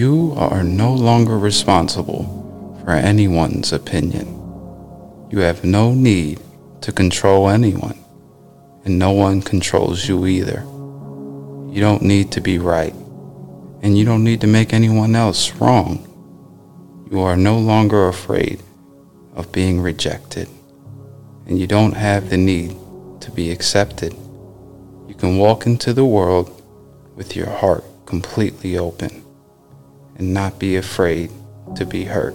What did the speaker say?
You are no longer responsible for anyone's opinion. You have no need to control anyone, and no one controls you either. You don't need to be right, and you don't need to make anyone else wrong. You are no longer afraid of being rejected, and you don't have the need to be accepted. You can walk into the world with your heart completely open and not be afraid to be hurt.